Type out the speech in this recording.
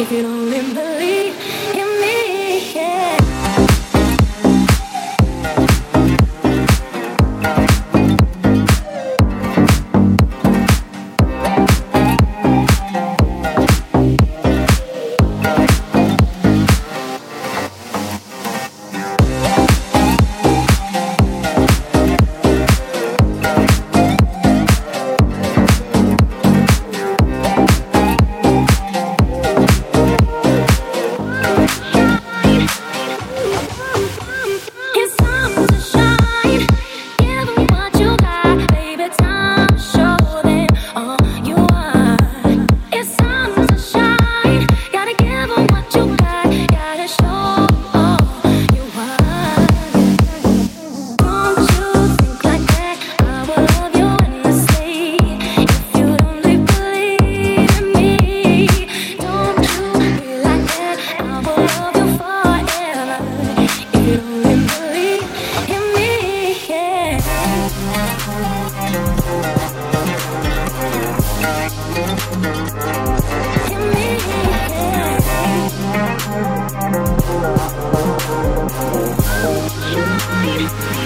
if you'd only believe Thank you.